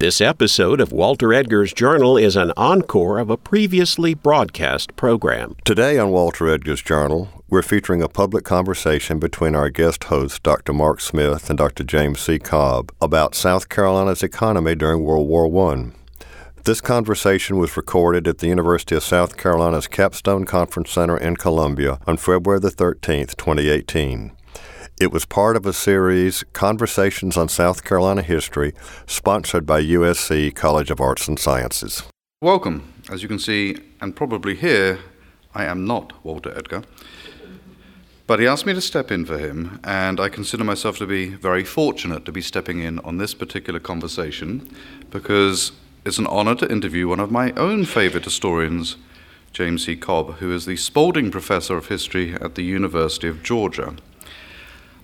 This episode of Walter Edgar's Journal is an encore of a previously broadcast program. Today on Walter Edgar's Journal, we're featuring a public conversation between our guest hosts, Dr. Mark Smith and Dr. James C. Cobb, about South Carolina's economy during World War I. This conversation was recorded at the University of South Carolina's Capstone Conference Center in Columbia on February the 13th, 2018. It was part of a series, Conversations on South Carolina History, sponsored by USC College of Arts and Sciences. Welcome. As you can see and probably hear, I am not Walter Edgar. But he asked me to step in for him, and I consider myself to be very fortunate to be stepping in on this particular conversation because it's an honor to interview one of my own favorite historians, James C. Cobb, who is the Spalding Professor of History at the University of Georgia.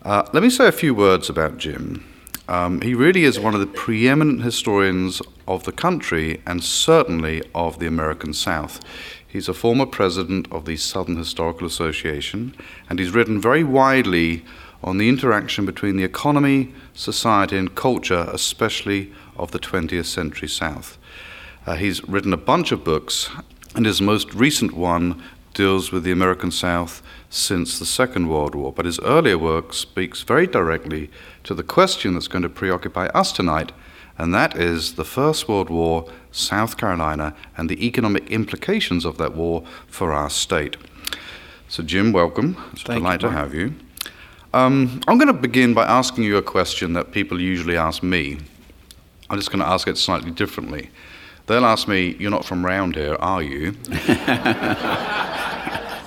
Uh, let me say a few words about Jim. Um, he really is one of the preeminent historians of the country and certainly of the American South. He's a former president of the Southern Historical Association, and he's written very widely on the interaction between the economy, society, and culture, especially of the 20th century South. Uh, he's written a bunch of books, and his most recent one deals with the American South since the Second World War, but his earlier work speaks very directly to the question that's going to preoccupy us tonight, and that is the First World War, South Carolina, and the economic implications of that war for our state. So, Jim, welcome. It's a delight to have you. Um, I'm going to begin by asking you a question that people usually ask me. I'm just going to ask it slightly differently. They'll ask me, You're not from round here, are you?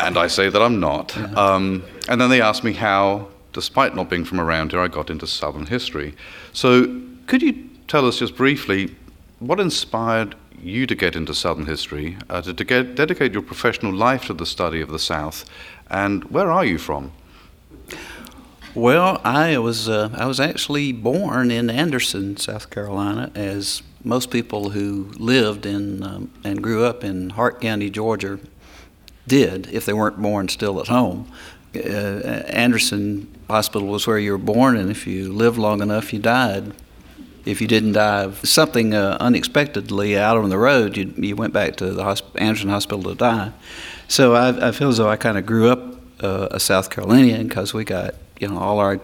and I say that I'm not. Um, and then they ask me how, despite not being from around here, I got into Southern history. So, could you tell us just briefly what inspired you to get into Southern history, uh, to, to get, dedicate your professional life to the study of the South, and where are you from? Well, I was uh, I was actually born in Anderson, South Carolina, as most people who lived in um, and grew up in Hart County, Georgia, did if they weren't born still at home. Uh, Anderson Hospital was where you were born, and if you lived long enough, you died. If you didn't die of something uh, unexpectedly out on the road, you, you went back to the hosp- Anderson Hospital to die. So I, I feel as though I kind of grew up uh, a South Carolinian because we got, you know, all our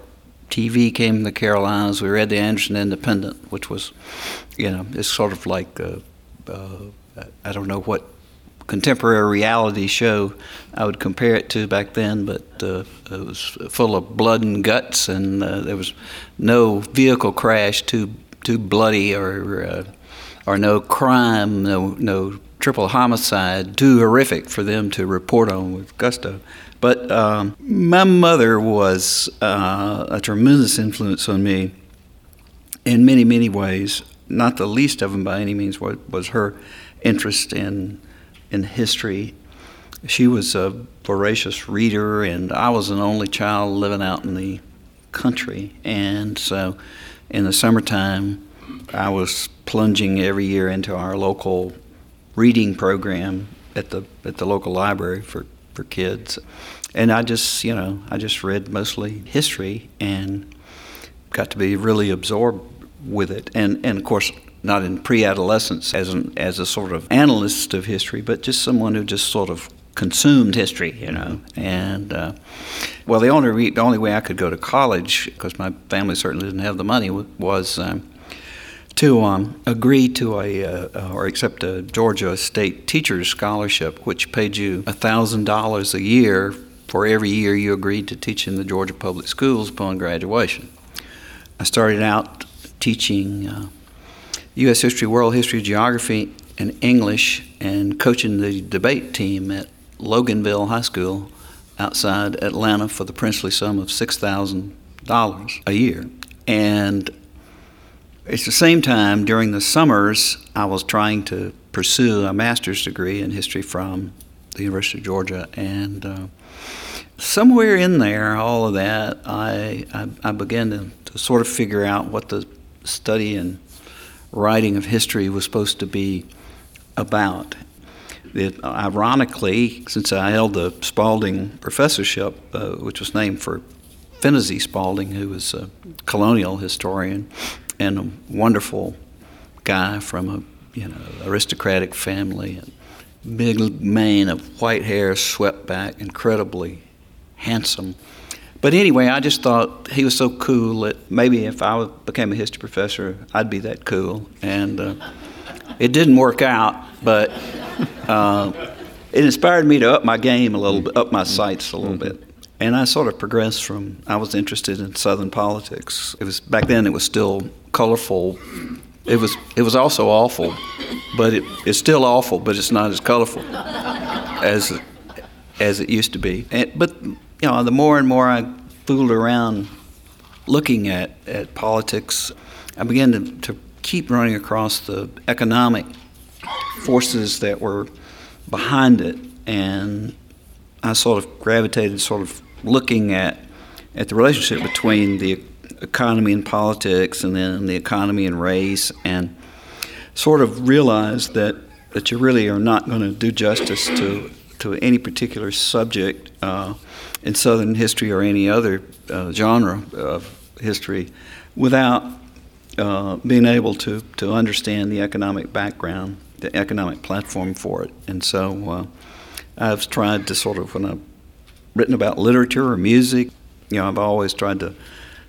TV came from the Carolinas. We read the Anderson Independent, which was, you know, it's sort of like, uh, uh, I don't know what contemporary reality show I would compare it to back then, but uh, it was full of blood and guts, and uh, there was no vehicle crash too too bloody or uh, or no crime, no no triple homicide too horrific for them to report on with gusto. But um, my mother was uh, a tremendous influence on me in many many ways. Not the least of them by any means was, was her interest in in history. She was a voracious reader, and I was an only child living out in the country. And so in the summertime, I was plunging every year into our local reading program at the at the local library for, for kids. And I just, you know, I just read mostly history and got to be really absorbed with it. And and of course not in pre-adolescence as an as a sort of analyst of history, but just someone who just sort of consumed history, you know. And uh, well, the only re- the only way I could go to college because my family certainly didn't have the money was. Um, to um, agree to a uh, or accept a Georgia State Teachers Scholarship, which paid you thousand dollars a year for every year you agreed to teach in the Georgia Public Schools upon graduation. I started out teaching uh, U.S. history, world history, geography, and English, and coaching the debate team at Loganville High School outside Atlanta for the princely sum of $6,000 a year. And it's the same time during the summers I was trying to pursue a master's degree in history from the University of Georgia. And uh, somewhere in there, all of that, I, I, I began to, to sort of figure out what the study and writing of history was supposed to be about. It, ironically, since I held the Spalding professorship, uh, which was named for Phinizy Spalding, who was a colonial historian and a wonderful guy from a you know aristocratic family and big mane of white hair swept back, incredibly handsome. But anyway, I just thought he was so cool that maybe if I became a history professor, I'd be that cool. And uh, it didn't work out, but uh, it inspired me to up my game a little bit, up my sights a little bit. And I sort of progressed from, I was interested in Southern politics. It was, back then it was still colorful. It was, it was also awful, but it, it's still awful, but it's not as colorful as, as it used to be. And, but you know, the more and more I fooled around looking at, at politics, I began to, to keep running across the economic forces that were behind it. And I sort of gravitated, sort of looking at, at the relationship between the economy and politics and then the economy and race, and sort of realized that, that you really are not going to do justice to, to any particular subject. Uh, in Southern history or any other uh, genre of history without uh, being able to, to understand the economic background, the economic platform for it. And so uh, I've tried to sort of, when I've written about literature or music, you know, I've always tried to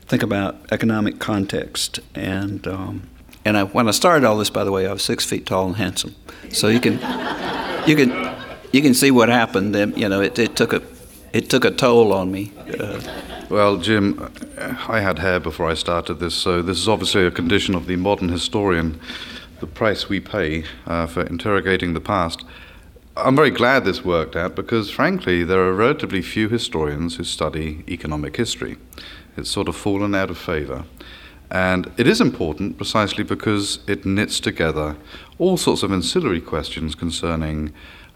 think about economic context. And um, and I, when I started all this, by the way, I was six feet tall and handsome. So you can you can you can see what happened. You know, it, it took a it took a toll on me. Uh, well, Jim, I had hair before I started this, so this is obviously a condition of the modern historian, the price we pay uh, for interrogating the past. I'm very glad this worked out because, frankly, there are relatively few historians who study economic history. It's sort of fallen out of favor. And it is important precisely because it knits together all sorts of ancillary questions concerning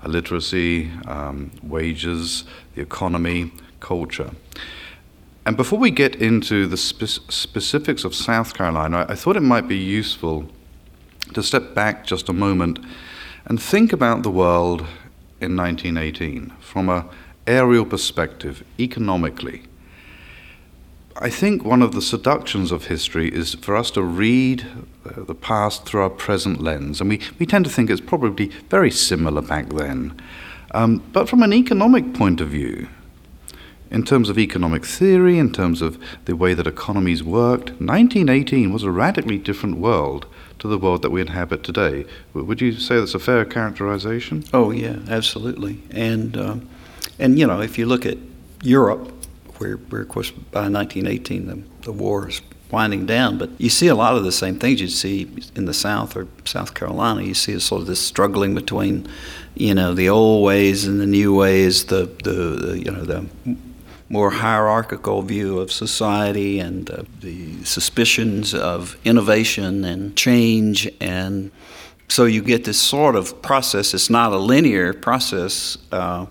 literacy, um, wages, the economy, culture. And before we get into the spe- specifics of South Carolina, I thought it might be useful to step back just a moment and think about the world in 1918 from an aerial perspective, economically. I think one of the seductions of history is for us to read the past through our present lens. And we, we tend to think it's probably very similar back then. Um, but from an economic point of view, in terms of economic theory, in terms of the way that economies worked, 1918 was a radically different world to the world that we inhabit today. Would you say that's a fair characterization? Oh, yeah, absolutely. And, um, and you know, if you look at Europe, where, where of course, by 1918 the, the war is winding down, but you see a lot of the same things you see in the South or South Carolina. You see sort of this struggling between, you know, the old ways and the new ways, the, the, the you know, the more hierarchical view of society and uh, the suspicions of innovation and change and so you get this sort of process. It's not a linear process. Uh,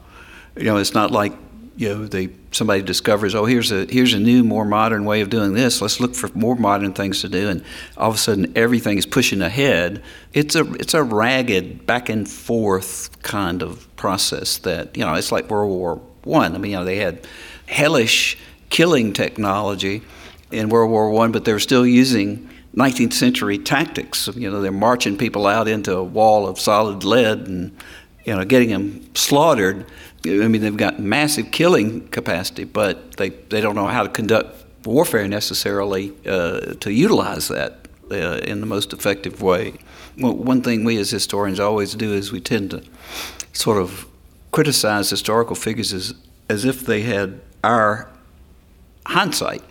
you know, it's not like you know they somebody discovers oh here's a here's a new more modern way of doing this. Let's look for more modern things to do. And all of a sudden everything is pushing ahead. It's a it's a ragged back and forth kind of process that you know it's like World War One. I. I mean you know they had hellish killing technology in World War One but they were still using 19th century tactics you know they're marching people out into a wall of solid lead and you know getting them slaughtered I mean, they've got massive killing capacity, but they, they don't know how to conduct warfare necessarily uh, to utilize that uh, in the most effective way. Well, one thing we as historians always do is we tend to sort of criticize historical figures as, as if they had our hindsight.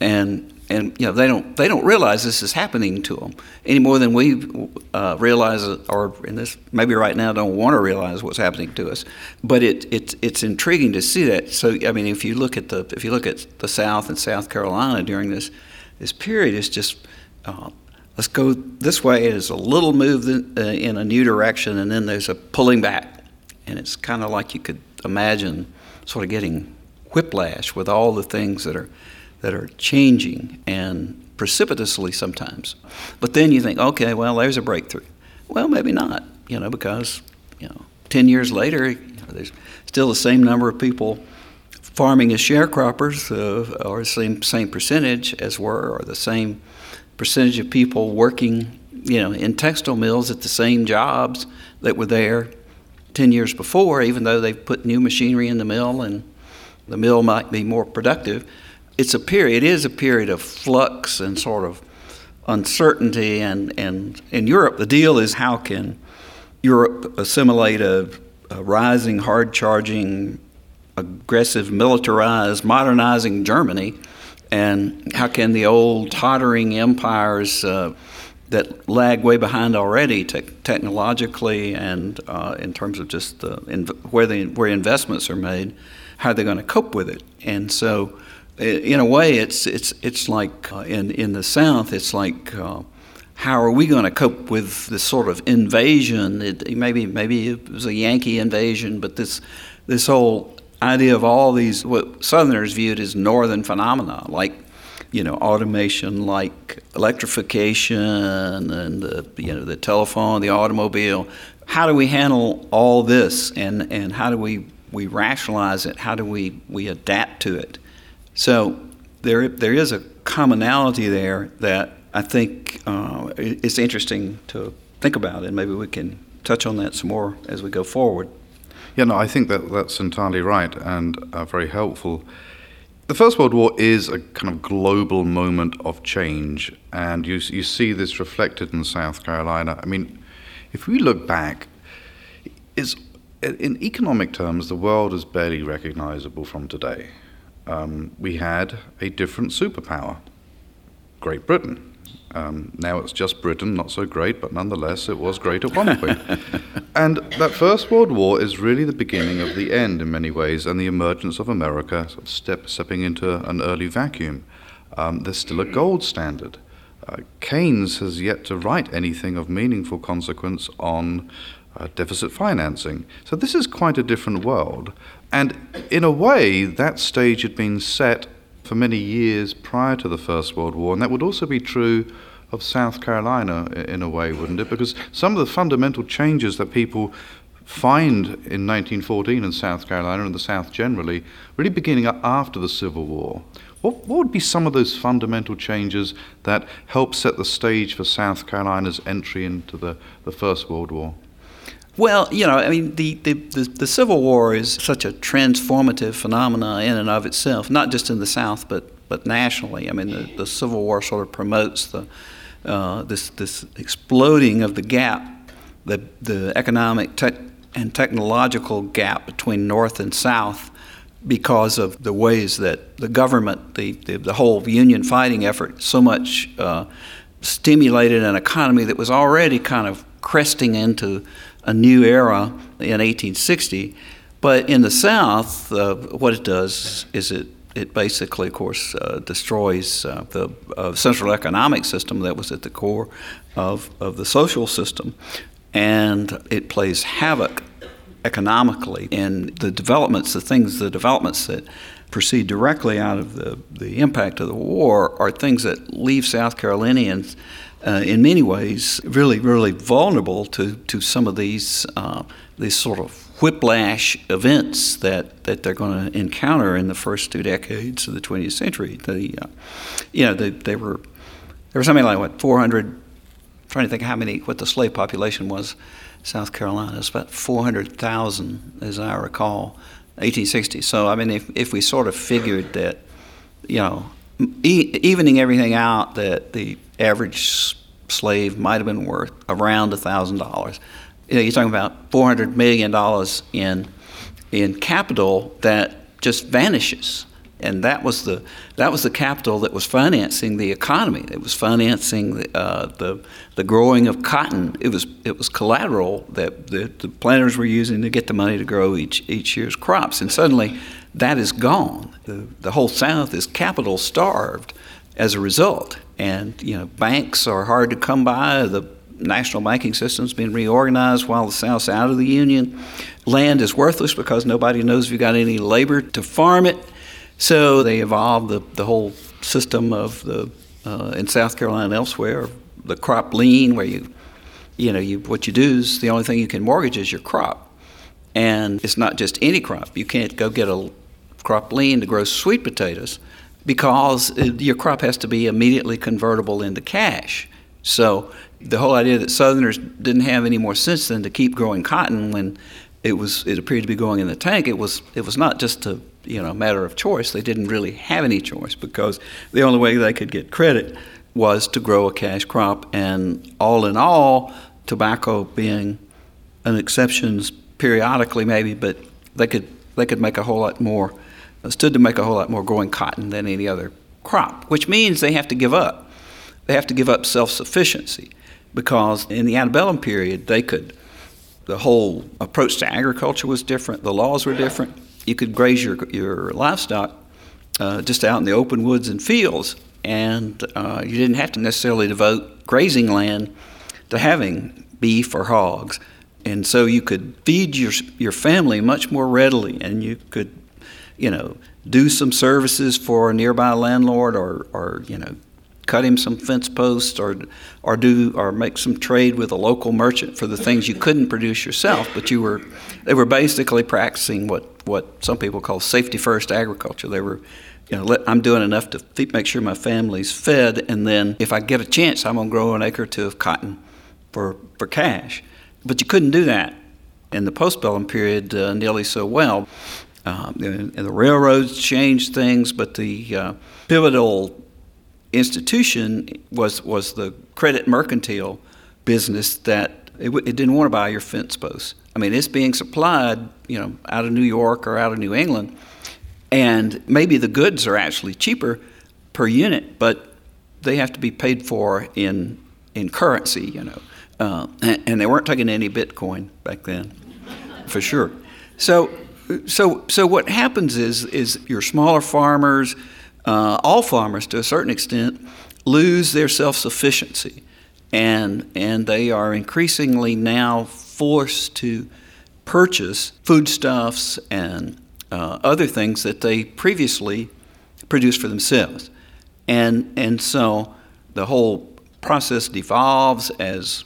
And and you know they don't they don't realize this is happening to them any more than we uh, realize or in this maybe right now don't want to realize what's happening to us. But it, it it's intriguing to see that. So I mean if you look at the if you look at the South and South Carolina during this this period it's just uh, let's go this way. It's a little move in, uh, in a new direction and then there's a pulling back. And it's kind of like you could imagine sort of getting whiplash with all the things that are that are changing and precipitously sometimes. But then you think, okay, well, there's a breakthrough. Well, maybe not, you know, because, you know, 10 years later, you know, there's still the same number of people farming as sharecroppers, uh, or the same, same percentage as were, or the same percentage of people working you know, in textile mills at the same jobs that were there 10 years before, even though they've put new machinery in the mill and the mill might be more productive. It's a period, it is a period of flux and sort of uncertainty. And, and in Europe, the deal is how can Europe assimilate a, a rising, hard charging, aggressive, militarized, modernizing Germany? And how can the old tottering empires uh, that lag way behind already te- technologically and uh, in terms of just where, the, where investments are made, how are they going to cope with it? And so, in a way, it's, it's, it's like uh, in, in the South, it's like uh, how are we going to cope with this sort of invasion? It, maybe, maybe it was a Yankee invasion, but this, this whole idea of all these, what Southerners viewed as northern phenomena, like you know, automation like electrification and the, you know, the telephone, the automobile. How do we handle all this and, and how do we, we rationalize it? How do we, we adapt to it? So there, there is a commonality there that I think uh, it's interesting to think about, and maybe we can touch on that some more as we go forward. Yeah, no, I think that that's entirely right and uh, very helpful. The First World War is a kind of global moment of change, and you, you see this reflected in South Carolina. I mean, if we look back, is in economic terms, the world is barely recognizable from today. Um, we had a different superpower, Great Britain. Um, now it's just Britain, not so great, but nonetheless it was great at one point. and that First World War is really the beginning of the end in many ways, and the emergence of America, sort of step, stepping into an early vacuum. Um, there's still a gold standard. Uh, Keynes has yet to write anything of meaningful consequence on uh, deficit financing. So this is quite a different world. And in a way, that stage had been set for many years prior to the First World War, and that would also be true of South Carolina in a way, wouldn't it? Because some of the fundamental changes that people find in 1914 in South Carolina and the South generally, really beginning after the Civil War. What, what would be some of those fundamental changes that help set the stage for South Carolina's entry into the, the First World War? Well, you know, I mean, the, the, the, the, Civil War is such a transformative phenomenon in and of itself, not just in the South, but, but nationally. I mean, the, the Civil War sort of promotes the, uh, this, this exploding of the gap, the, the economic te- and technological gap between North and South because of the ways that the government, the, the, the whole union fighting effort, so much uh, stimulated an economy that was already kind of cresting into a new era in 1860. But in the South, uh, what it does is it it basically, of course, uh, destroys uh, the uh, central economic system that was at the core of, of the social system. And it plays havoc economically. And the developments, the things, the developments that proceed directly out of the, the impact of the war are things that leave South Carolinians uh, in many ways, really, really vulnerable to, to some of these uh, these sort of whiplash events that, that they're going to encounter in the first two decades of the 20th century. The, uh, you know, they, they were there was something like what 400. Trying to think how many what the slave population was. South Carolina it's about 400,000, as I recall, 1860. So I mean, if if we sort of figured that, you know, e- evening everything out, that the average slave might have been worth around $1,000. You know, you're talking about $400 million in, in capital that just vanishes. And that was the that was the capital that was financing the economy. It was financing the, uh, the, the growing of cotton. It was it was collateral that the, the planters were using to get the money to grow each each year's crops. And suddenly, that is gone. The, the whole South is capital starved as a result. And you know, banks are hard to come by. The national banking system's been reorganized while the South's out of the union. Land is worthless because nobody knows if you got any labor to farm it. So they evolved the, the whole system of the uh, in South Carolina and elsewhere, the crop lien, where you you know you what you do is the only thing you can mortgage is your crop, and it's not just any crop. You can't go get a crop lien to grow sweet potatoes because uh, your crop has to be immediately convertible into cash. So the whole idea that Southerners didn't have any more sense than to keep growing cotton when it was it appeared to be going in the tank. It was it was not just a you know matter of choice. They didn't really have any choice because the only way they could get credit was to grow a cash crop. And all in all, tobacco being an exception periodically maybe, but they could they could make a whole lot more stood to make a whole lot more growing cotton than any other crop, which means they have to give up. They have to give up self sufficiency because in the antebellum period, they could, the whole approach to agriculture was different, the laws were different. You could graze your, your livestock uh, just out in the open woods and fields, and uh, you didn't have to necessarily devote grazing land to having beef or hogs. And so you could feed your, your family much more readily, and you could, you know, do some services for a nearby landlord or, or you know, cut him some fence posts or or do or make some trade with a local merchant for the things you couldn't produce yourself but you were they were basically practicing what what some people call safety first agriculture. They were you know let, I'm doing enough to make sure my family's fed and then if I get a chance I'm to grow an acre or two of cotton for for cash but you couldn't do that in the postbellum period uh, nearly so well um, and the railroads changed things but the uh, pivotal institution was was the credit mercantile business that it, it, didn't want to buy your fence posts. I mean, it's being supplied, you know, out of New York or out of New England, and maybe the goods are actually cheaper per unit, but they have to be paid for in in currency, you know, uh, and, and they weren't taking any Bitcoin back then, for sure. So, so, so what happens is is your smaller farmers uh, all farmers, to a certain extent, lose their self sufficiency. And, and they are increasingly now forced to purchase foodstuffs and uh, other things that they previously produced for themselves. And, and so the whole process devolves as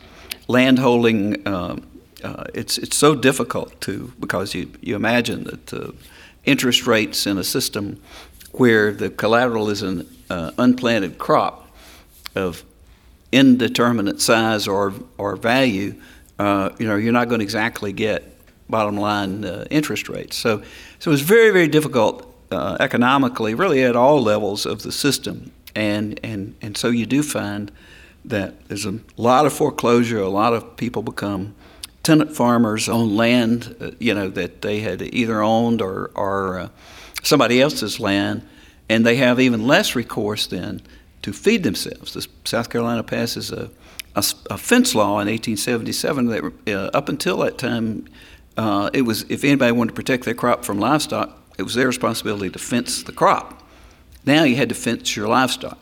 landholding. Uh, uh, it's, it's so difficult to, because you, you imagine that uh, interest rates in a system where the collateral is an uh, unplanted crop of indeterminate size or, or value, uh, you know, you're not going to exactly get bottom line uh, interest rates. So, so it's very, very difficult economically, really at all levels of the system. And, and, and so you do find that there's a lot of foreclosure, a lot of people become tenant farmers on land, uh, you know, that they had either owned or, or uh, somebody else's land, and they have even less recourse then to feed themselves. The South Carolina passes a, a, a fence law in 1877 that uh, up until that time, uh, it was if anybody wanted to protect their crop from livestock, it was their responsibility to fence the crop. Now you had to fence your livestock.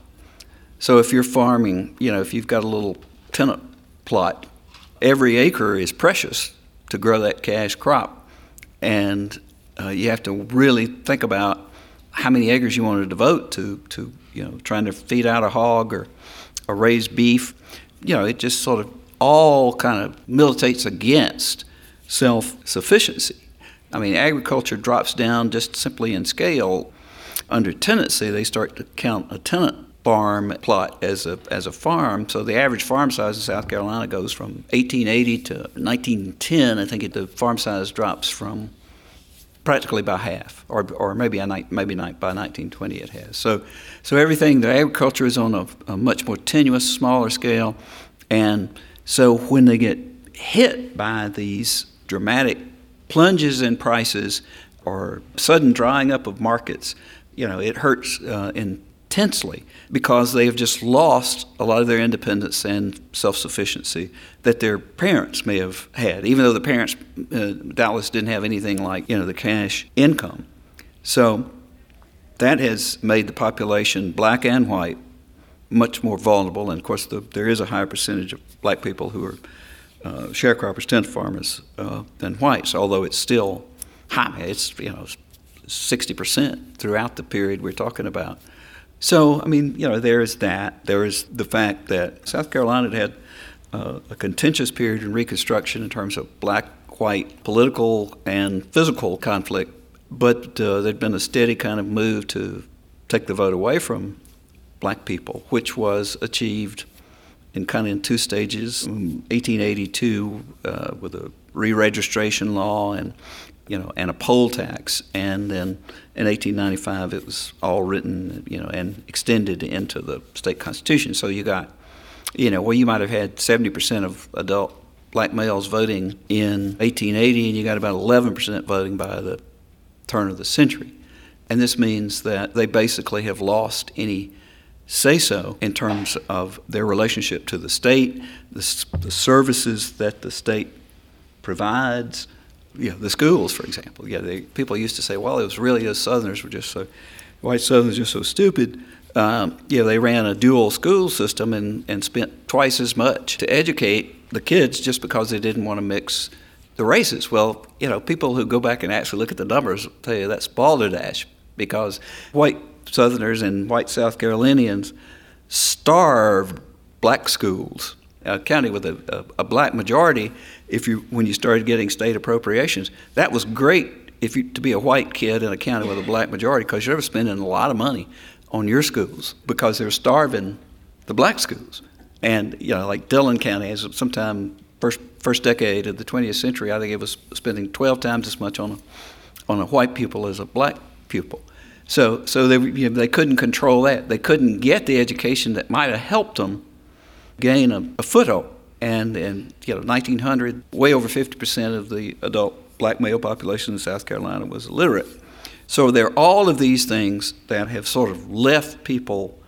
So if you're farming, you know, if you've got a little tenant plot, every acre is precious to grow that cash crop, and uh, you have to really think about how many acres you want to devote to, to you know, trying to feed out a hog or, or raise beef. You know, it just sort of all kind of militates against self-sufficiency. I mean, agriculture drops down just simply in scale. Under tenancy, they start to count a tenant farm plot as a, as a farm. So the average farm size in South Carolina goes from 1880 to 1910. I think it, the farm size drops from practically by half, or, or maybe a, maybe by 1920 it has. So, so everything, the agriculture is on a, a much more tenuous, smaller scale, and so when they get hit by these dramatic plunges in prices or sudden drying up of markets, you know, it hurts uh, in intensely because they have just lost a lot of their independence and self sufficiency that their parents may have had, even though the parents uh, doubtless didn't have anything like you know the cash income. So that has made the population, black and white, much more vulnerable. And of course, the, there is a higher percentage of black people who are uh, sharecroppers, tenant farmers uh, than whites, although it's still high. It's you know. 60% throughout the period we're talking about. So, I mean, you know, there is that. There is the fact that South Carolina had uh, a contentious period in Reconstruction in terms of black white political and physical conflict, but uh, there'd been a steady kind of move to take the vote away from black people, which was achieved in kind of in two stages. 1882 uh, with a re-registration law and you know and a poll tax, and then in 1895 it was all written you know and extended into the state constitution. So you got you know well you might have had 70% of adult black males voting in 1880, and you got about 11% voting by the turn of the century. And this means that they basically have lost any say so in terms of their relationship to the state, the, the services that the state provides, you know, the schools, for example. Yeah, they, people used to say, well, it was really us Southerners were just so, white Southerners just so stupid. Um, you know, they ran a dual school system and, and spent twice as much to educate the kids just because they didn't want to mix the races. Well, you know, people who go back and actually look at the numbers tell you that's balderdash because white Southerners and white South Carolinians starved black schools. A county with a, a, a, black majority, if you when you started getting state appropriations, that was great if you to be a white kid in a county with a black majority because you're spending a lot of money on your schools because they're starving the black schools. And you know, like Dillon County, as sometime first first decade of the 20th century, I think it was spending 12 times as much on a on a white pupil as a black pupil. So, so they, you know, they couldn't control that. They couldn't get the education that might have helped them gain a, a foothold. And in you know, 1900, way over 50% of the adult black male population in South Carolina was illiterate. So there are all of these things that have sort of left people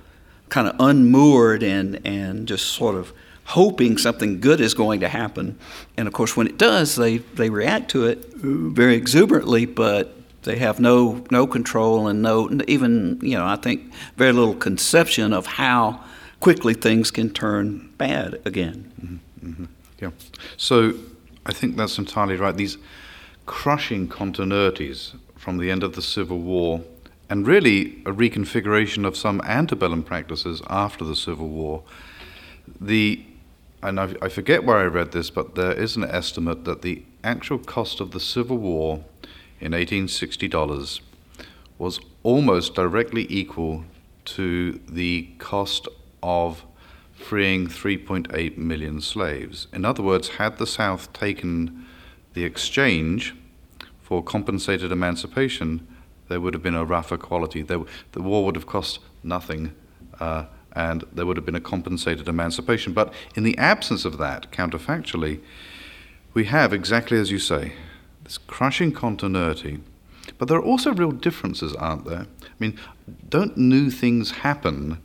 kind of unmoored and, and just sort of hoping something good is going to happen. And of course, when it does, they, they react to it very exuberantly, but they have no no control and no even you know I think very little conception of how quickly things can turn bad again. Mm-hmm. Mm-hmm. Yeah. So I think that's entirely right. These crushing continuities from the end of the Civil War and really a reconfiguration of some antebellum practices after the Civil War. The and I, I forget where I read this, but there is an estimate that the actual cost of the Civil War in 1860 dollars was almost directly equal to the cost of freeing 3.8 million slaves. In other words, had the South taken the exchange for compensated emancipation, there would have been a rougher equality. There, the war would have cost nothing, uh, and there would have been a compensated emancipation. But in the absence of that, counterfactually, we have, exactly as you say, this crushing continuity. But there are also real differences, aren't there? I mean, don't new things happen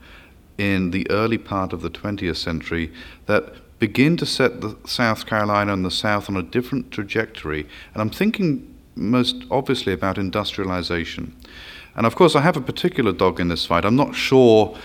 in the early part of the 20th century that begin to set the South Carolina and the South on a different trajectory? And I'm thinking most obviously about industrialization. And of course, I have a particular dog in this fight. I'm not sure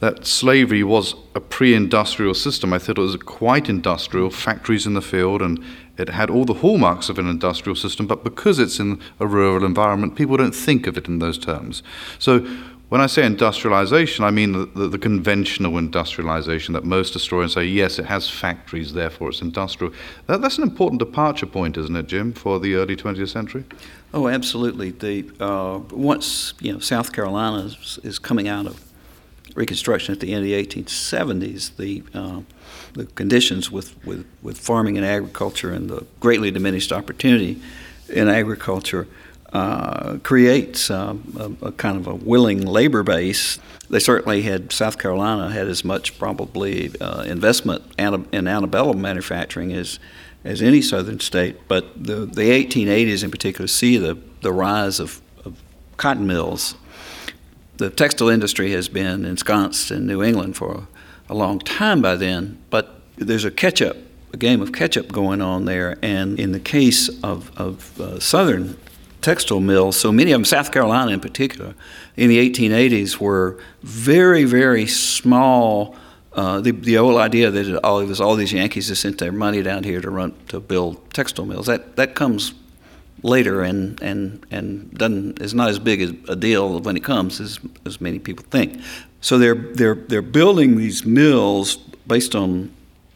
that slavery was a pre industrial system. I thought it was quite industrial, factories in the field, and it had all the hallmarks of an industrial system, but because it's in a rural environment, people don't think of it in those terms. So when I say industrialization, I mean the, the, the, conventional industrialization that most historians say, yes, it has factories, therefore it's industrial. That, that's an important departure point, isn't it, Jim, for the early 20th century? Oh, absolutely. The, uh, once you know, South Carolina is, is coming out of Reconstruction at the end of the 1870s, the, uh, the conditions with, with, with farming and agriculture and the greatly diminished opportunity in agriculture uh, creates um, a, a, kind of a willing labor base. They certainly had, South Carolina had as much probably uh, investment in antebellum manufacturing as, as any southern state, but the, the 1880s in particular see the, the rise of, of cotton mills the textile industry has been ensconced in New England for a, a long time by then, but there's a catch up, a game of catch up going on there. And in the case of, of uh, southern textile mills, so many of them, South Carolina in particular, in the 1880s were very, very small. Uh, the, the old idea that it, all, it was all these Yankees that sent their money down here to run to build textile mills that that comes later and, and, and doesn't, is not as big a deal when it comes as, as many people think. So they're, they're, they're building these mills based on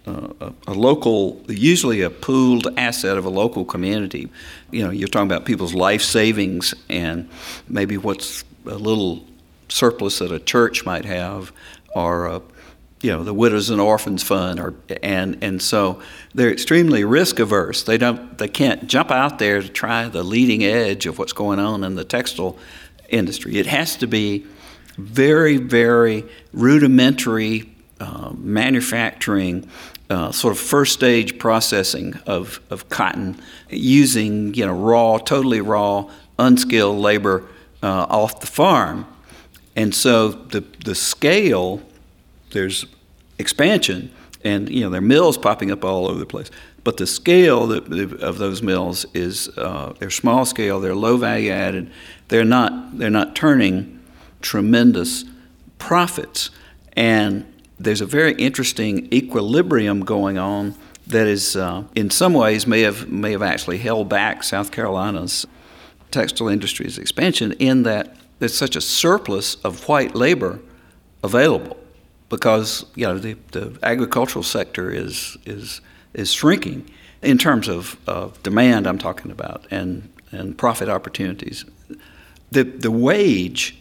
uh, a, local, usually a pooled asset of a local community. You know, you're talking about people's life savings and maybe what's a little surplus that a church might have or a you know the widows and orphans fund or and and so they're extremely risk averse they don't they can't jump out there to try the leading edge of what's going on in the textile industry it has to be very very rudimentary manufacturing uh, sort of first stage processing of, of cotton using you know raw totally raw unskilled labor uh, off the farm and so the the scale there's expansion, and you know there are mills popping up all over the place. But the scale of those mills is uh, they're small scale, they're low value added, they're not they're not turning tremendous profits, and there's a very interesting equilibrium going on that is uh, in some ways may have may have actually held back South Carolina's textile industry's expansion in that there's such a surplus of white labor available because you know the, the agricultural sector is is is shrinking in terms of, of demand. I'm talking about and and profit opportunities. The the wage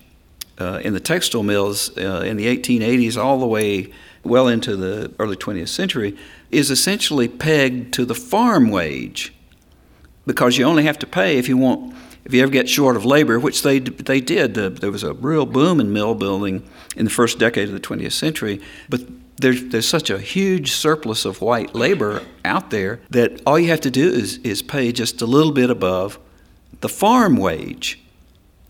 in the textile mills uh, in the 1880s all the way well into the early 20th century is essentially pegged to the farm wage because you only have to pay if you want if you ever get short of labor, which they they did, the, there was a real boom in mill building in the first decade of the 20th century. But there's there's such a huge surplus of white labor out there that all you have to do is is pay just a little bit above the farm wage,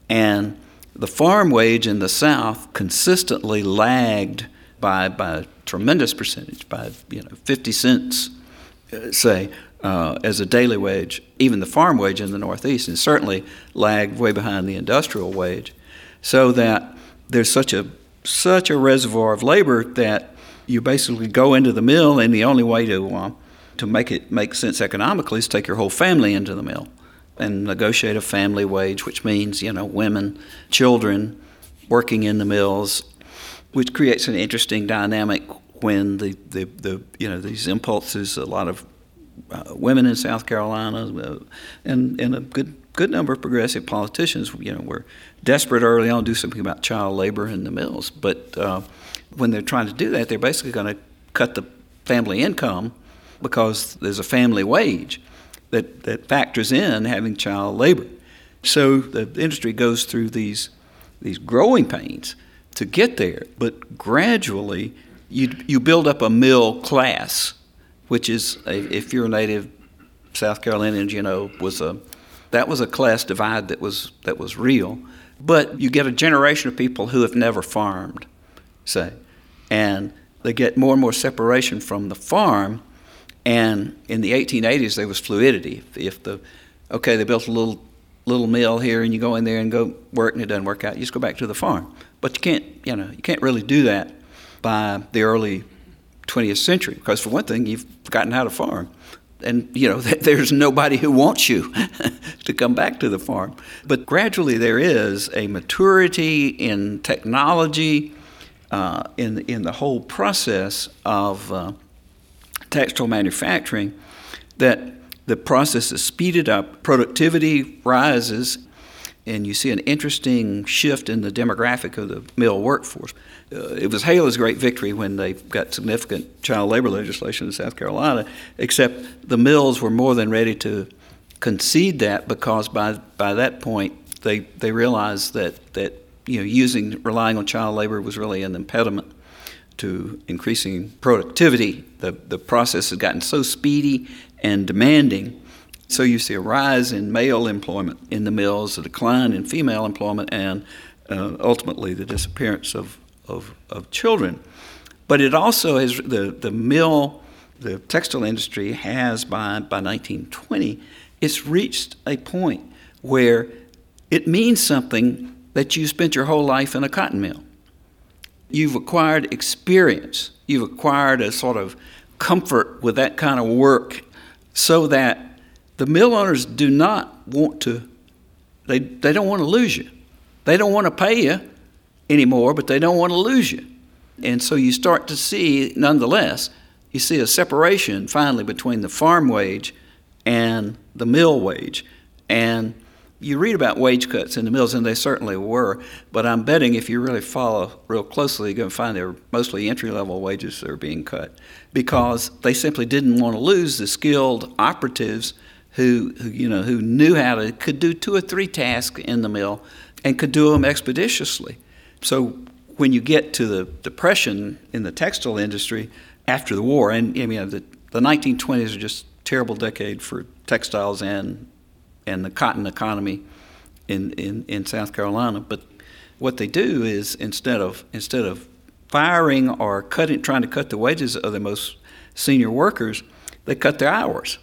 and the farm wage in the South consistently lagged by by a tremendous percentage, by you know 50 cents, uh, say uh, as a daily wage, even the farm wage in the Northeast, and certainly lagged way behind the industrial wage, so that there's such a such a reservoir of labor that you basically go into the mill, and the only way to uh, to make it make sense economically is take your whole family into the mill and negotiate a family wage, which means you know women, children working in the mills, which creates an interesting dynamic when the, the, the you know these impulses a lot of uh, women in South Carolina, uh, and and a good good number of progressive politicians, you know, were desperate early on to do something about child labor in the mills. But uh, when they're trying to do that, they're basically going to cut the family income because there's a family wage that that factors in having child labor. So the industry goes through these these growing pains to get there, but gradually you you build up a mill class which is a, if you're a native South Carolinian, you oh, know, was a that was a class divide that was that was real. But you get a generation of people who have never farmed, say, and they get more and more separation from the farm. And in the 1880s, there was fluidity. If, the okay, they built a little little mill here, and you go in there and go work, and it doesn't work out, you just go back to the farm. But you can't, you know, you can't really do that by the early 20th century because for one thing you've forgotten how to farm and you know there's nobody who wants you to come back to the farm but gradually there is a maturity in technology uh, in in the whole process of uh, textile manufacturing that the process is speeded up productivity rises and you see an interesting shift in the demographic of the mill workforce uh, it was Haley's great victory when they got significant child labor legislation in South Carolina, except the mills were more than ready to concede that because by, by that point they, they realized that, that you know, using, relying on child labor was really an impediment to increasing productivity. The, the process has gotten so speedy and demanding. So you see a rise in male employment in the mills, a decline in female employment, and uh, ultimately the disappearance of, of, of children. But it also has the, the mill, the textile industry has by, by 1920, it's reached a point where it means something that you spent your whole life in a cotton mill. You've acquired experience, you've acquired a sort of comfort with that kind of work so that the mill owners do not want to, they, they don't want to lose you. They don't want to pay you anymore, but they don't want to lose you. And so you start to see, nonetheless, you see a separation finally between the farm wage and the mill wage. And you read about wage cuts in the mills, and they certainly were, but I'm betting if you really follow real closely, you're going to find they're mostly entry level wages that are being cut because they simply didn't want to lose the skilled operatives who, who you know who knew how to could do two or three tasks in the mill and could do them expeditiously. So when you get to the depression in the textile industry after the war, and I mean the, the 1920s are just terrible decade for textiles and and the cotton economy in, in, in South Carolina. But what they do is instead of instead of firing or cutting, trying to cut the wages of the most senior workers, they cut their hours.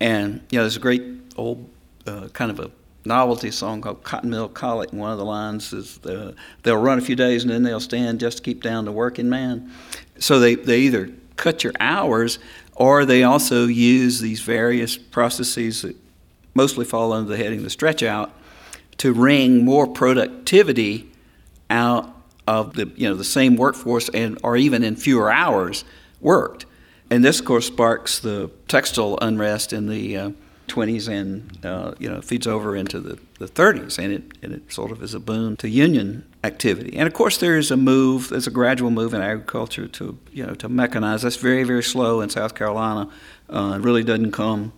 And you know, there's a great old uh, kind of a novelty song called Cotton Mill Colic. And one of the lines is the, they'll run a few days and then they'll stand just to keep down the working man. So they, they either cut your hours or they also use these various processes that mostly fall under the heading the stretch out, to wring more productivity out of the you know the same workforce and or even in fewer hours worked. And this, of course, sparks the textile unrest in the uh, 20s and uh, you know feeds over into the, the 30s, and it and it sort of is a boon to union activity. And of course, there is a move, there's a gradual move in agriculture to you know to mechanize. That's very very slow in South Carolina. Uh, it really doesn't come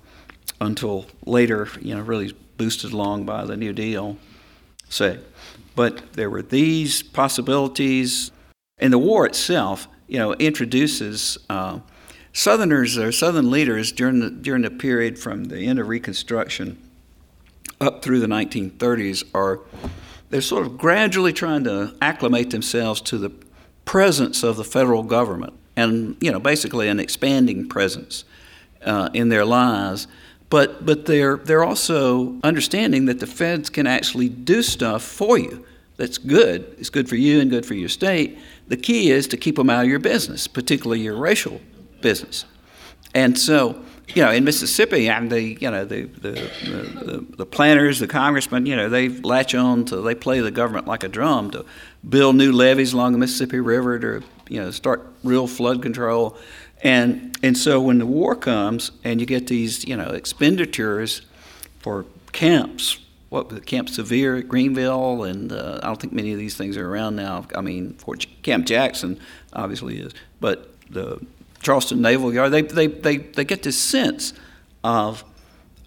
until later, you know, really boosted along by the New Deal, say. But there were these possibilities, and the war itself, you know, introduces uh, Southerners or Southern leaders during the during the period from the end of Reconstruction up through the 1930s are they're sort of gradually trying to acclimate themselves to the presence of the federal government and you know basically an expanding presence uh, in their lives but but they're they're also understanding that the feds can actually do stuff for you that's good. It's good for you and good for your state. The key is to keep them out of your business, particularly your racial business. And so, you know, in Mississippi, and the you know the the, the, the planters, the congressmen, you know, they latch on to they play the government like a drum to build new levees along the Mississippi River to you know start real flood control and and so when the war comes and you get these you know expenditures for camps, what Camp Sevier at Greenville, and uh, I don't think many of these things are around now. I mean, Fort Camp Jackson obviously is, but the Charleston Naval Yard, they they they, they get this sense of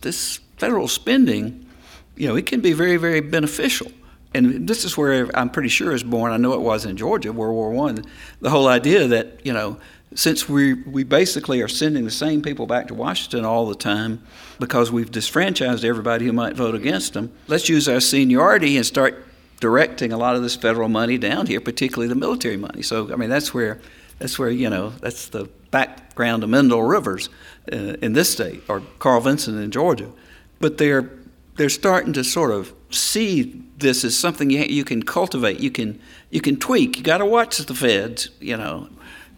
this federal spending. You know, it can be very very beneficial and this is where I'm pretty sure is born. I know it was in Georgia, World War One. The whole idea that you know since we, we basically are sending the same people back to Washington all the time because we've disfranchised everybody who might vote against them, let's use our seniority and start directing a lot of this federal money down here, particularly the military money. So, I mean, that's where, that's where you know, that's the background of Mendel Rivers uh, in this state, or Carl Vinson in Georgia. But they're, they're starting to sort of see this as something you, you can cultivate, you can, you can tweak. You got to watch the feds, you know.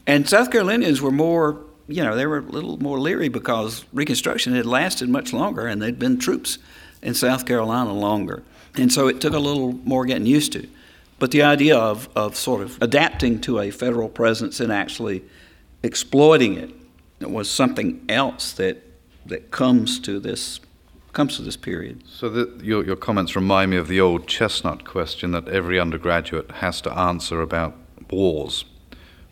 And South Carolinians were more, you know, they were a little more leery because Reconstruction had lasted much longer and there'd been troops in South Carolina longer. And so it took a little more getting used to. But the idea of, of sort of adapting to a federal presence and actually exploiting it was something else that, that comes to this comes to this period. So the, your, your comments remind me of the old chestnut question that every undergraduate has to answer about wars.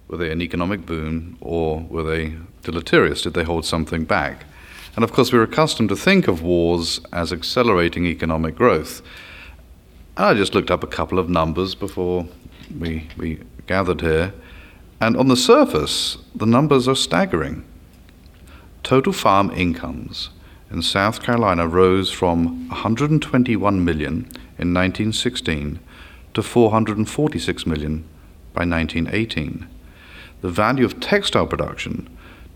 Were they an economic boon or were they deleterious? Did they hold something back? And of course, we're accustomed to think of wars as accelerating economic growth. And I just looked up a couple of numbers before we, we gathered here. And on the surface, the numbers are staggering. Total farm incomes in South Carolina rose from 121 million in 1916 to 446 million by 1918 the value of textile production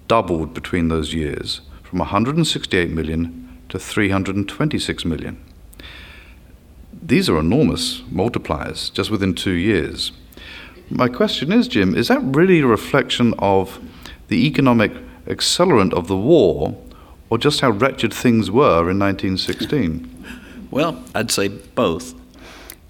doubled between those years from 168 million to 326 million. These are enormous multipliers just within two years. My question is, Jim, is that really a reflection of the economic accelerant of the war or just how wretched things were in 1916? Well, I'd say both.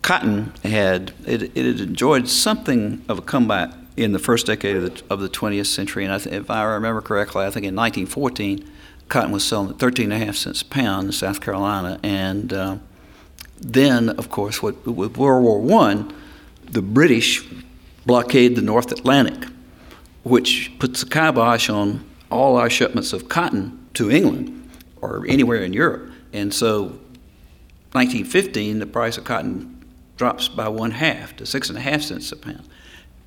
Cotton had it, it had enjoyed something of a comeback in the first decade of the, of the 20th century. And th- if I remember correctly, I think in 1914, cotton was selling at 13 and a half cents a pound in South Carolina. And uh, then, of course, with, with World War I, the British blockade the North Atlantic, which puts a kibosh on all our shipments of cotton to England or anywhere in Europe. And so 1915, the price of cotton drops by one half to six and a half cents a pound.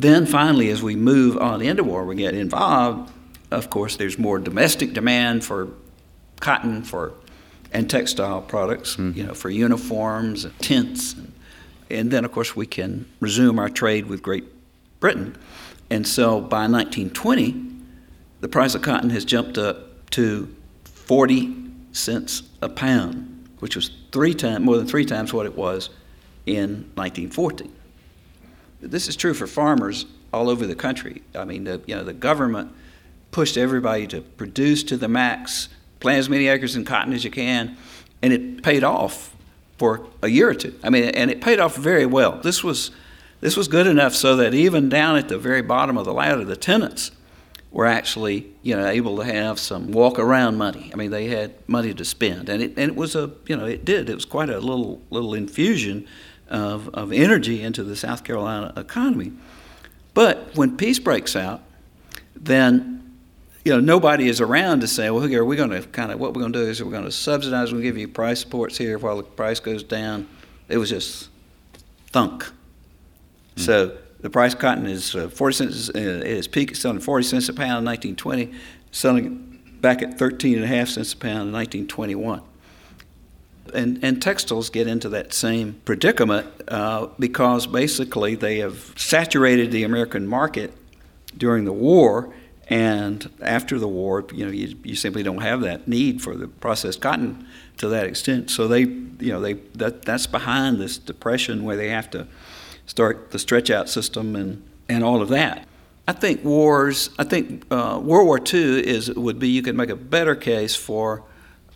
Then finally, as we move on into war, we get involved. Of course, there's more domestic demand for cotton for and textile products, mm. you know, for uniforms and tents, and, and then of course we can resume our trade with Great Britain. And so by 1920, the price of cotton has jumped up to 40 cents a pound, which was three times more than three times what it was in 1914. This is true for farmers all over the country. I mean, the, you know, the government pushed everybody to produce to the max, plant as many acres in cotton as you can, and it paid off for a year or two. I mean, and it paid off very well. This was this was good enough so that even down at the very bottom of the ladder, the tenants were actually you know able to have some walk around money. I mean, they had money to spend, and it and it was a you know it did it was quite a little little infusion of of energy into the South Carolina economy. But when peace breaks out, then you know nobody is around to say, well, are we going to kind of what we're going to do is we're going to subsidize, we'll give you price supports here while the price goes down. It was just thunk. Mm-hmm. So the price of cotton is uh, 40 cents. Uh, at its peak, selling 40 cents a pound in 1920, selling back at 13 and a half cents a pound in 1921. And, and textiles get into that same predicament uh, because basically they have saturated the American market during the war, and after the war, you know, you, you simply don't have that need for the processed cotton to that extent. So they, you know, they that that's behind this depression where they have to start the stretch out system and, and all of that. I think wars, I think uh, World War II is, would be, you could make a better case for,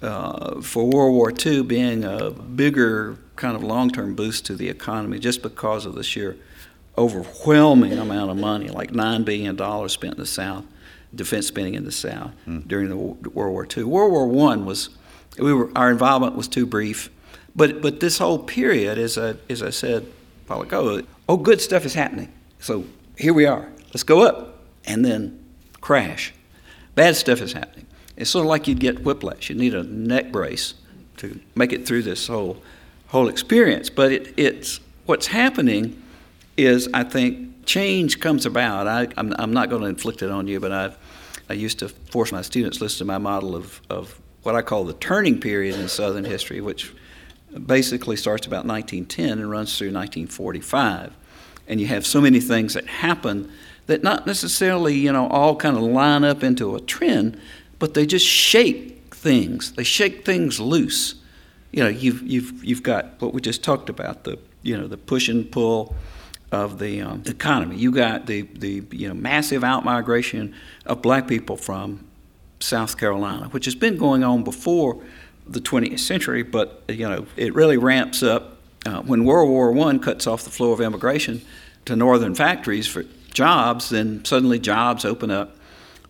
uh, for World War II being a bigger kind of long term boost to the economy just because of the sheer overwhelming amount of money, like $9 billion spent in the South, defense spending in the South mm. during the World War II. World War I was, we were, our involvement was too brief. But, but this whole period, as I, as I said while ago, oh, good stuff is happening. So here we are. Let's go up. And then crash. Bad stuff is happening. It's sort of like you'd get whiplash. You need a neck brace to make it through this whole whole experience. But it, it's what's happening is I think change comes about. I, I'm, I'm not going to inflict it on you, but I've I used to force my students to listen to my model of, of what I call the turning period in Southern history, which basically starts about 1910 and runs through 1945. And you have so many things that happen that not necessarily, you know, all kind of line up into a trend, but they just shake things. They shake things loose. You know, you've, you've, you've got what we just talked about, the, you know, the push and pull of the um, economy. You got the, the you know, massive outmigration of black people from South Carolina, which has been going on before the 20th century, but you know it really ramps up uh, when World War One cuts off the flow of immigration to northern factories for jobs. Then suddenly jobs open up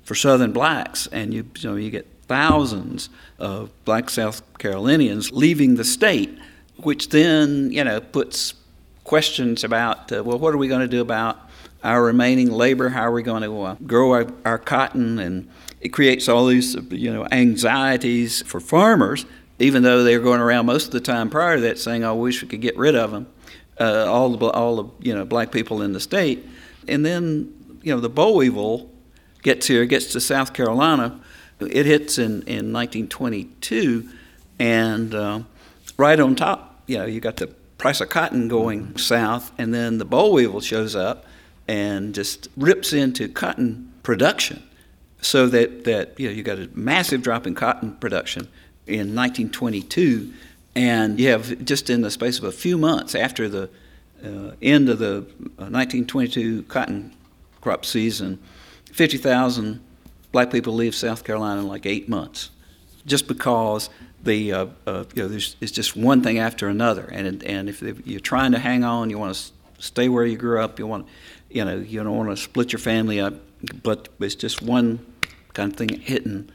for Southern blacks, and you, you know you get thousands of black South Carolinians leaving the state, which then you know puts questions about uh, well, what are we going to do about our remaining labor? How are we going to uh, grow our, our cotton and it creates all these you know anxieties for farmers, even though they're going around most of the time prior to that saying, "I wish we could get rid of them." Uh, all the all the you know black people in the state, and then you know the boll weevil gets here, gets to South Carolina. It hits in in 1922, and uh, right on top, you know, you got the price of cotton going south, and then the boll weevil shows up and just rips into cotton production so that, that you know you got a massive drop in cotton production in 1922, and you have just in the space of a few months after the uh, end of the 1922 uh, cotton crop season, 50,000 black people leave South Carolina in like eight months, just because the uh, uh, you know there's it's just one thing after another, and and if you're trying to hang on, you want to stay where you grew up, you want you know you don't want to split your family up, but it's just one kind of thing hitting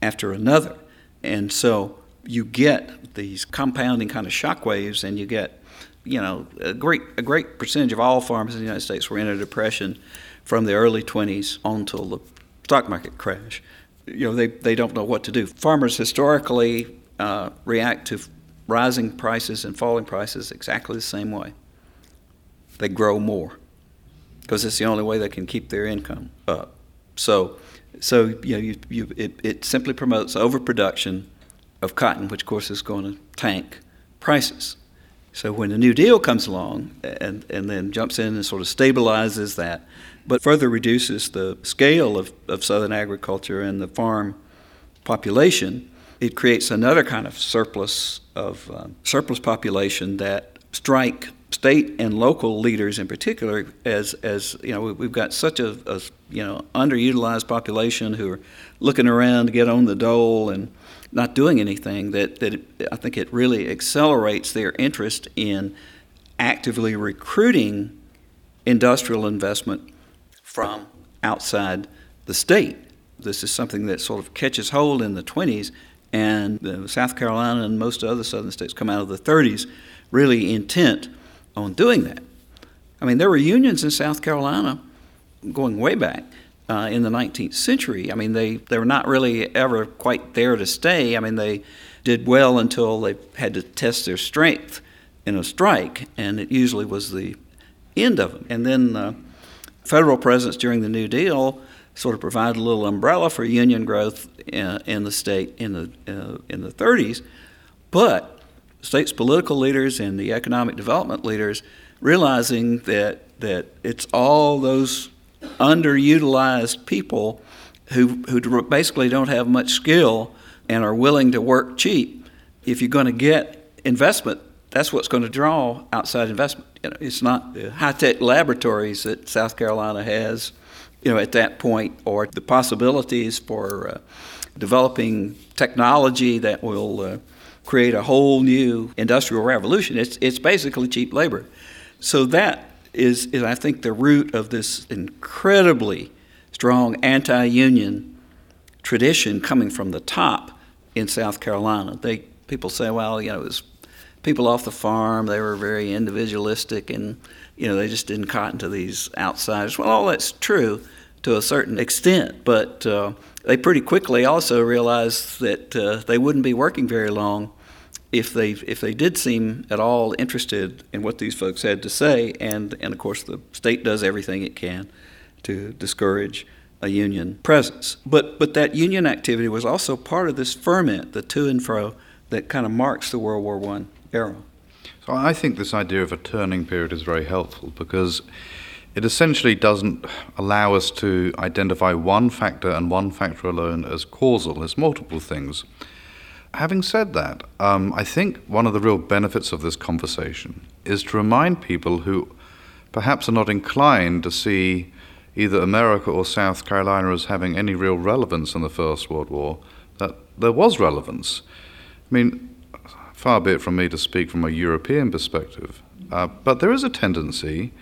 after another. And so you get these compounding kind of shock waves, and you get, you know, a great, a great percentage of all farmers in the United States were in a depression from the early 20s until the stock market crash. You know, they, they don't know what to do. Farmers historically uh, react to rising prices and falling prices exactly the same way. They grow more because it's the only way they can keep their income up. So, so you know, you, you, it, it simply promotes overproduction of cotton, which of course is going to tank prices. So when the New Deal comes along and, and then jumps in and sort of stabilizes that, but further reduces the scale of, of Southern agriculture and the farm population, it creates another kind of surplus of um, surplus population that strike state and local leaders in particular as as you know we've got such a, a, you know underutilized population who are looking around to get on the dole and not doing anything that that it, I think it really accelerates their interest in actively recruiting industrial investment from outside the state. This is something that sort of catches hold in the 20s and South Carolina and most other southern states come out of the 30s really intent on doing that. I mean, there were unions in South Carolina going way back uh, in the 19th century. I mean, they, they were not really ever quite there to stay. I mean, they did well until they had to test their strength in a strike, and it usually was the end of it. And then uh, federal presence during the New Deal sort of provided a little umbrella for union growth in, in the state in the uh, in the 30s, but state's political leaders and the economic development leaders realizing that that it's all those underutilized people who who basically don't have much skill and are willing to work cheap. If you're going to get investment, that's what's going to draw outside investment. You know, it's not the high-tech laboratories that South Carolina has, you know, at that point, or the possibilities for uh, developing technology that will uh, create a whole new industrial revolution. It's, it's basically cheap labor. So that is, is, I think, the root of this incredibly strong anti union tradition coming from the top in South Carolina. They, people say, well, you know, it was people off the farm, they were very individualistic and, you know, they just didn't cotton to these outsiders. Well, all that's true to a certain extent, but uh, they pretty quickly also realized that uh, they wouldn't be working very long if they if they did seem at all interested in what these folks had to say, and and of course the state does everything it can to discourage a union presence. But but that union activity was also part of this ferment, the to and fro, that kind of marks the World War One era. So I think this idea of a turning period is very helpful because it essentially doesn't allow us to identify one factor and one factor alone as causal. There's multiple things. Having said that, um, I think one of the real benefits of this conversation is to remind people who perhaps are not inclined to see either America or South Carolina as having any real relevance in the First World War that there was relevance. I mean, far be it from me to speak from a European perspective, uh, but there is a tendency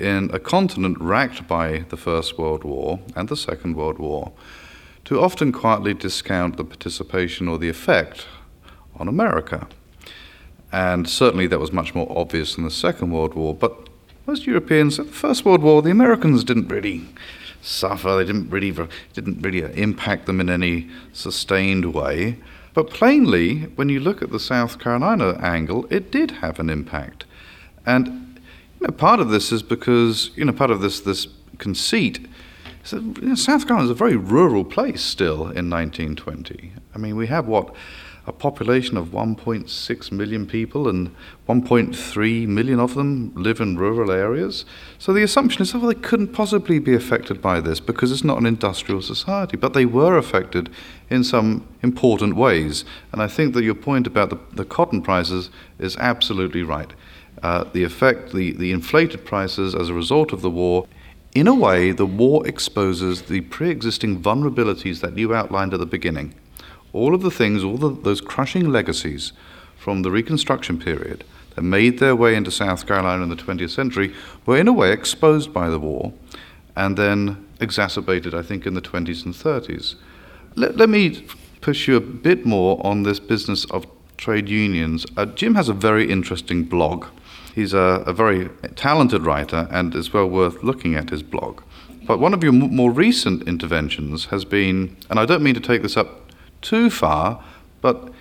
in a continent racked by the First World War and the Second World War to often quietly discount the participation or the effect on America. And certainly that was much more obvious in the Second World War. But most Europeans, at the First World War, the Americans didn't really suffer. They didn't really didn't really impact them in any sustained way. But plainly, when you look at the South Carolina angle, it did have an impact. And you know, part of this is because, you know, part of this, this conceit you know, South Carolina is a very rural place still in 1920. I mean, we have what? A population of 1.6 million people, and 1.3 million of them live in rural areas. So the assumption is, oh, well, they couldn't possibly be affected by this because it's not an industrial society. But they were affected in some important ways. And I think that your point about the, the cotton prices is absolutely right uh, the effect, the, the inflated prices as a result of the war. In a way, the war exposes the pre existing vulnerabilities that you outlined at the beginning. All of the things, all the, those crushing legacies from the Reconstruction period that made their way into South Carolina in the 20th century were, in a way, exposed by the war and then exacerbated, I think, in the 20s and 30s. Let, let me push you a bit more on this business of trade unions. Uh, Jim has a very interesting blog. He's a, a, very talented writer and it's well worth looking at his blog. But one of your m- more recent interventions has been, and I don't mean to take this up too far, but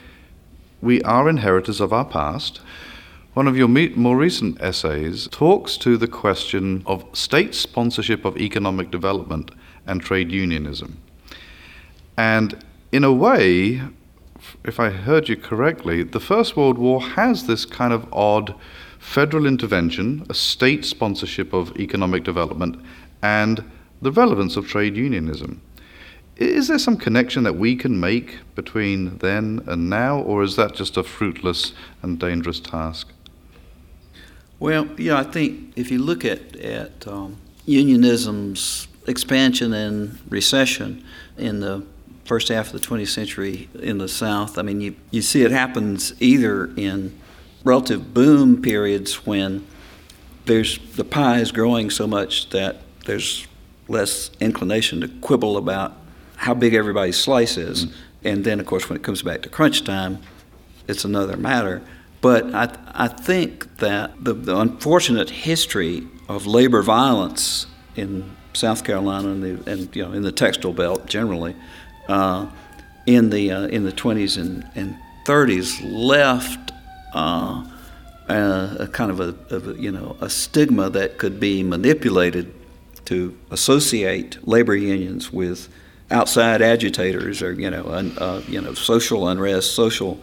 we are inheritors of our past. One of your more recent essays talks to the question of state sponsorship of economic development and trade unionism. And in a way, if I heard you correctly, the First World War has this kind of odd federal intervention, a state sponsorship of economic development, and the relevance of trade unionism. Is there some connection that we can make between then and now, or is that just a fruitless and dangerous task? Well, yeah, I think if you look at, at um, unionism's expansion and recession in the first half of the 20th century in the South. I mean, you, you see it happens either in relative boom periods when there's the pie is growing so much that there's less inclination to quibble about how big everybody's slice is. Mm-hmm. And then, of course, when it comes back to crunch time, it's another matter. But I, I think that the, the unfortunate history of labor violence in South Carolina and, the, and you know in the textile belt generally uh, in the uh, in the 20s and, and 30s left uh, a, a, kind of a, of a, you know a stigma that could be manipulated to associate labor unions with outside agitators or you know un, uh, you know social unrest, social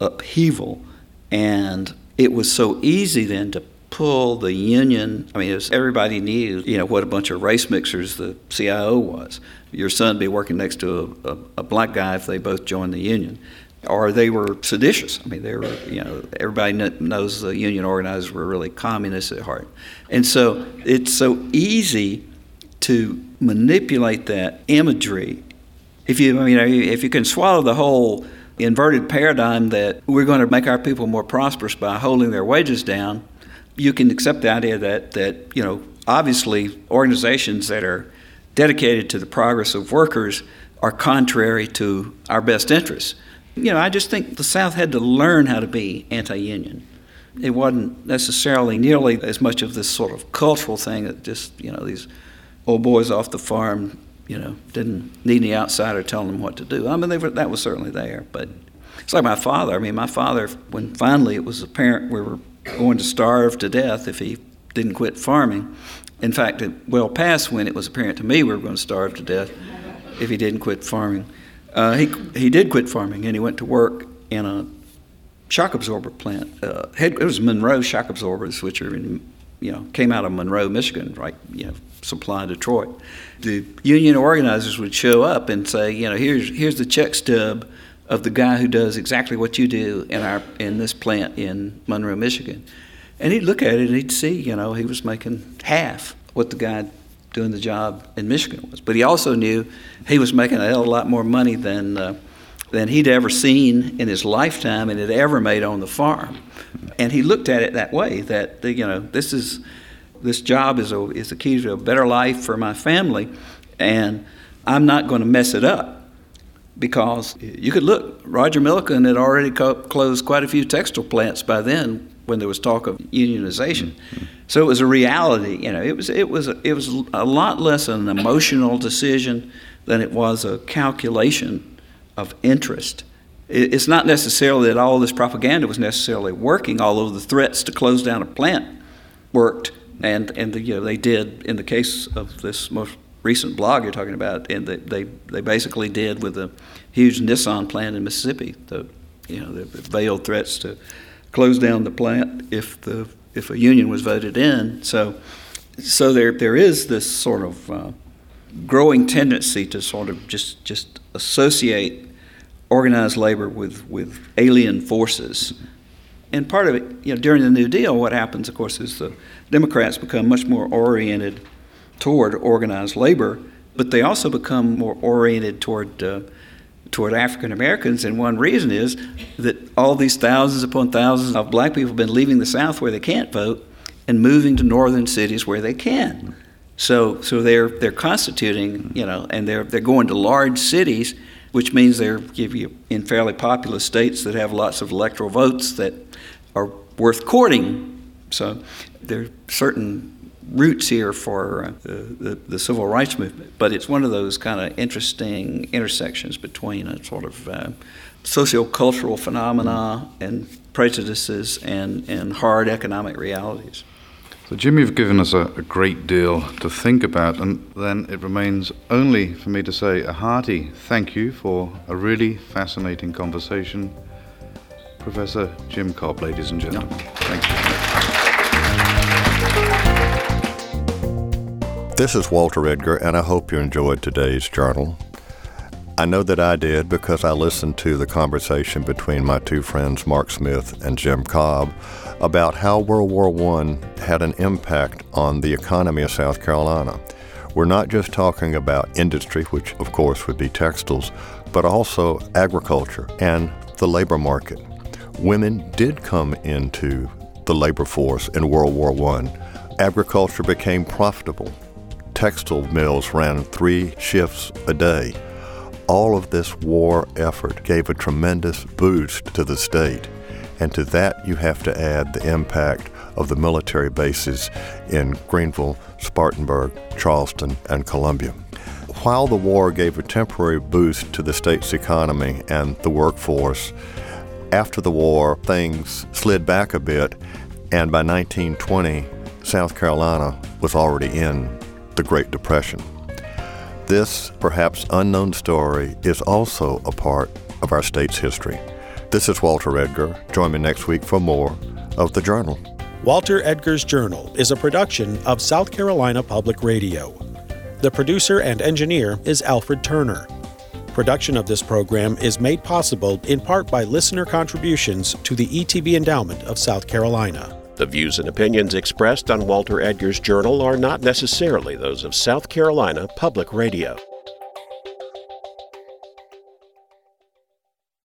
upheaval, and it was so easy then to pull the union. I mean, everybody knew, you know, what a bunch of race mixers the CIO was. Your son be working next to a, a, a black guy if they both joined the union. Or they were seditious. I mean, they were, you know, everybody knows the union organizers were really communists at heart. And so it's so easy to manipulate that imagery. If you, I mean, if you can swallow the whole inverted paradigm that we're going to make our people more prosperous by holding their wages down, you can accept the idea that, that you know, obviously organizations that are dedicated to the progress of workers are contrary to our best interests. You know, I just think the South had to learn how to be anti union. It wasn't necessarily nearly as much of this sort of cultural thing that just, you know, these old boys off the farm, you know, didn't need any outsider telling them what to do. I mean, were, that was certainly there. But it's like my father. I mean, my father, when finally it was apparent we were going to starve to death if he didn't quit farming. In fact, it well past when it was apparent to me we were going to starve to death if he didn't quit farming. Uh, he, he did quit farming and he went to work in a shock absorber plant. Uh, it was Monroe shock absorbers, which are in, you know, came out of Monroe, Michigan, right, you know, supply Detroit. The union organizers would show up and say, you know, here's, here's the check stub of the guy who does exactly what you do in our in this plant in Monroe, Michigan. And he'd look at it and he'd see, you know, he was making half what the guy doing the job in Michigan was. But he also knew he was making a hell of a lot more money than uh, than he'd ever seen in his lifetime and had ever made on the farm. And he looked at it that way that you know this is this job is a is the key to a better life for my family, and I'm not going to mess it up because you could look, Roger Milliken had already co- closed quite a few textile plants by then when there was talk of unionization. Mm-hmm. So it was a reality, you know, it was, it, was, it was a lot less an emotional decision than it was a calculation of interest. It's not necessarily that all this propaganda was necessarily working, although the threats to close down a plant worked. And, and the, you know, they did in the case of this most recent blog you're talking about, and they, they, they basically did with the huge Nissan plant in Mississippi. The you know the veiled threats to close down the plant if the if a union was voted in. So so there there is this sort of uh, growing tendency to sort of just just associate organized labor with with alien forces. And part of it, you know, during the New Deal, what happens, of course, is the Democrats become much more oriented toward organized labor, but they also become more oriented toward uh, toward African Americans. And one reason is that all these thousands upon thousands of black people have been leaving the South where they can't vote and moving to northern cities where they can. So, so they're they're constituting, you know, and they're they're going to large cities which means they're give you in fairly populous states that have lots of electoral votes that are worth courting. So there are certain roots here for uh, the, the, civil rights movement, but it's one of those kind of interesting intersections between a sort of uh, sociocultural phenomena and prejudices and, and hard economic realities. So, Jim, you've given us a, a, great deal to think about, and then it remains only for me to say a hearty thank you for a really fascinating conversation. Professor Jim Cobb, ladies and gentlemen. No. Thank you. This is Walter Edgar, and I hope you enjoyed today's journal. I know that I did because I listened to the conversation between my two friends, Mark Smith and Jim Cobb, about how World War I had an impact on the economy of South Carolina. We're not just talking about industry, which of course would be textiles, but also agriculture and the labor market. Women did come into the labor force in World War I. Agriculture became profitable. Textile mills ran three shifts a day all of this war effort gave a tremendous boost to the state. And to that, you have to add the impact of the military bases in Greenville, Spartanburg, Charleston, and Columbia. While the war gave a temporary boost to the state's economy and the workforce, after the war, things slid back a bit, and by 1920, South Carolina was already in the Great Depression. This perhaps unknown story is also a part of our state's history. This is Walter Edgar. Join me next week for more of The Journal. Walter Edgar's Journal is a production of South Carolina Public Radio. The producer and engineer is Alfred Turner. Production of this program is made possible in part by listener contributions to the ETV Endowment of South Carolina. The views and opinions expressed on Walter Edgar's journal are not necessarily those of South Carolina Public Radio.